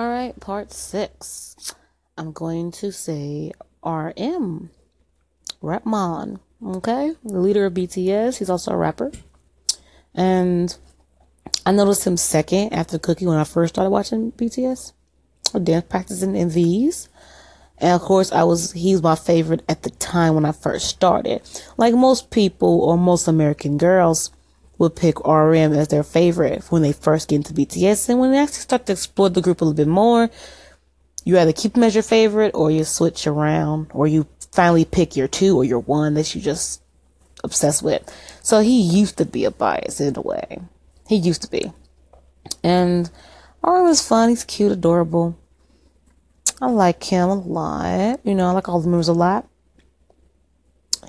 All right, part six. I'm going to say RM, Rapman. Okay, the leader of BTS. He's also a rapper, and I noticed him second after Kookie when I first started watching BTS or dance practicing in these. And of course, I was, he's my favorite at the time when I first started. Like most people or most American girls would pick RM as their favorite when they first get into BTS. And when they actually start to explore the group a little bit more, you either keep them as your favorite or you switch around or you finally pick your two or your one that you just obsessed with. So he used to be a bias in a way. He used to be. And RM is fun. He's cute, adorable. I like him a lot. You know, I like all the moves a lot.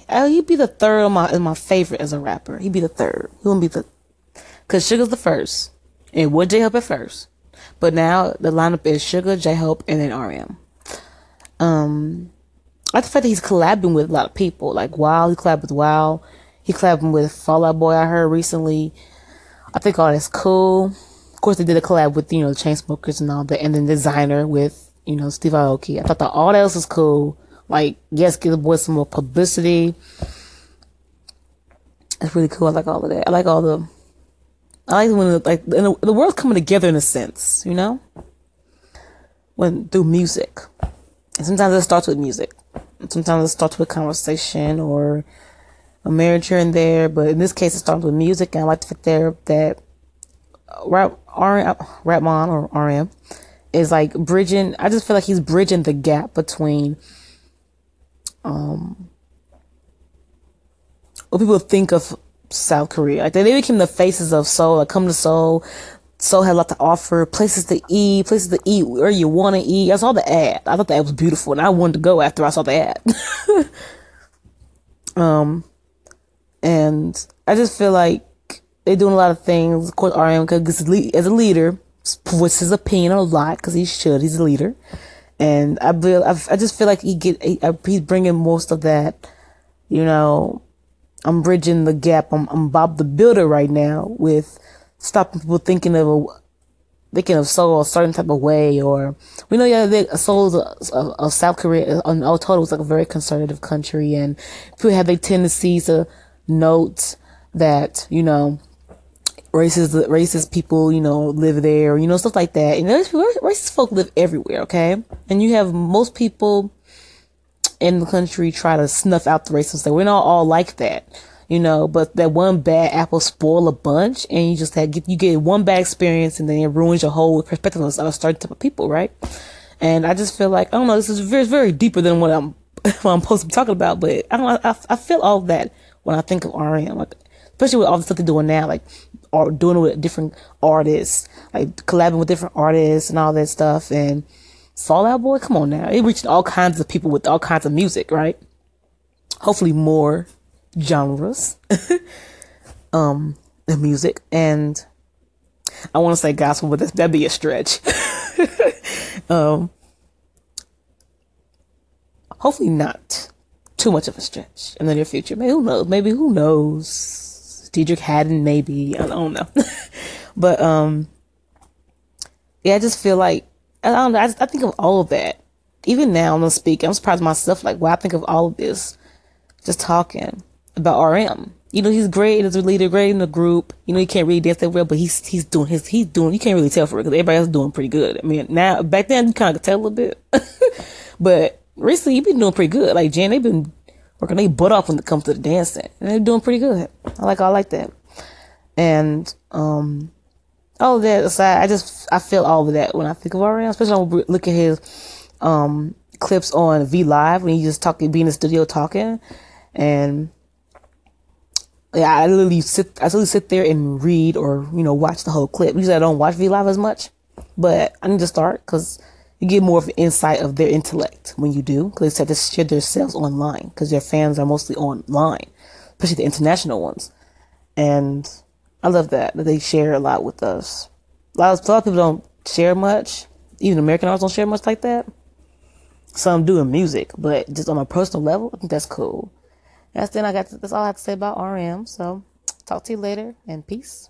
Uh, he'd be the third of my my favorite as a rapper. He'd be the third. He wouldn't be the because Suga's the first. And would J Hope at first. But now the lineup is Sugar, J Hope, and then RM. Um I like the fact that he's collabing with a lot of people. Like Wow, he collabed with Wale. He collabed with Fall Out Boy I heard recently. I think all that's cool. Of course they did a collab with, you know, the Chainsmokers and all that and then designer with you know, Steve Aoki. I thought that all else was cool. Like, yes, give the boy some more publicity. It's really cool. I like all of that. I like all the. I like when like the, the world's coming together in a sense, you know, when through music. And sometimes it starts with music. Sometimes it starts with conversation or a marriage here and there. But in this case, it starts with music. And I like the fact there that rap, R, Rapman or RM is like bridging I just feel like he's bridging the gap between um what people think of South Korea. Like they became the faces of Seoul, like come to Seoul. Seoul had a lot to offer, places to eat, places to eat where you want to eat. I saw the ad. I thought the ad was beautiful and I wanted to go after I saw the ad. um and I just feel like they're doing a lot of things. Of course, RM as a leader, voice his opinion a lot because he should. He's a leader, and I feel I just feel like he get he, uh, he's bringing most of that. You know, I'm bridging the gap. I'm I'm Bob the Builder right now with stopping people thinking of a thinking of Seoul a certain type of way, or we know yeah, they, Seoul of South Korea uh, on all total was like a very conservative country, and people have their tendencies to note that you know racist racist people, you know, live there, you know, stuff like that. And those racist folk live everywhere, okay? And you have most people in the country try to snuff out the racism. Say we're not all like that, you know. But that one bad apple spoil a bunch, and you just have you get one bad experience, and then it ruins your whole perspective on a certain type of people, right? And I just feel like I don't know. This is very very deeper than what I'm what I'm supposed to be talking about, but I don't. I, I feel all that when I think of RM, like especially with all the stuff they're doing now, like or doing it with different artists, like collabing with different artists and all that stuff. And Fall Out Boy, come on now, it reached all kinds of people with all kinds of music, right? Hopefully more genres, um, the music. And I want to say gospel, but that'd be a stretch. um, hopefully not too much of a stretch in the near future. Maybe who knows? Maybe who knows? Deitrick Haddon, maybe. I don't know. but, um, yeah, I just feel like, I don't know, I, just, I think of all of that. Even now, I'm speaking, I'm surprised myself, like, wow, I think of all of this just talking about RM. You know, he's great as a leader, great in the group. You know, he can't really dance that well, but he's, he's doing his, he's doing, you can't really tell for it because everybody else doing pretty good. I mean, now, back then, you kind of could tell a little bit. but recently, he's been doing pretty good. Like, Jen, they've been working they butt off when it comes to the dancing. And they're doing pretty good. I like I like that. And um all of that aside, I just I feel all of that when I think of RM, especially when I look at his um clips on V Live when he just talking be in the studio talking and yeah, I literally sit I literally sit there and read or, you know, watch the whole clip. Usually I don't watch V Live as much. But I need to start because you get more of an insight of their intellect when you do, because they have to share their sales online, because their fans are mostly online, especially the international ones. And I love that, that they share a lot with us. A lot, of, a lot of people don't share much. Even American artists don't share much like that. Some do in music, but just on a personal level, I think that's cool. That's then I got to, that's all I have to say about RM. So talk to you later and peace.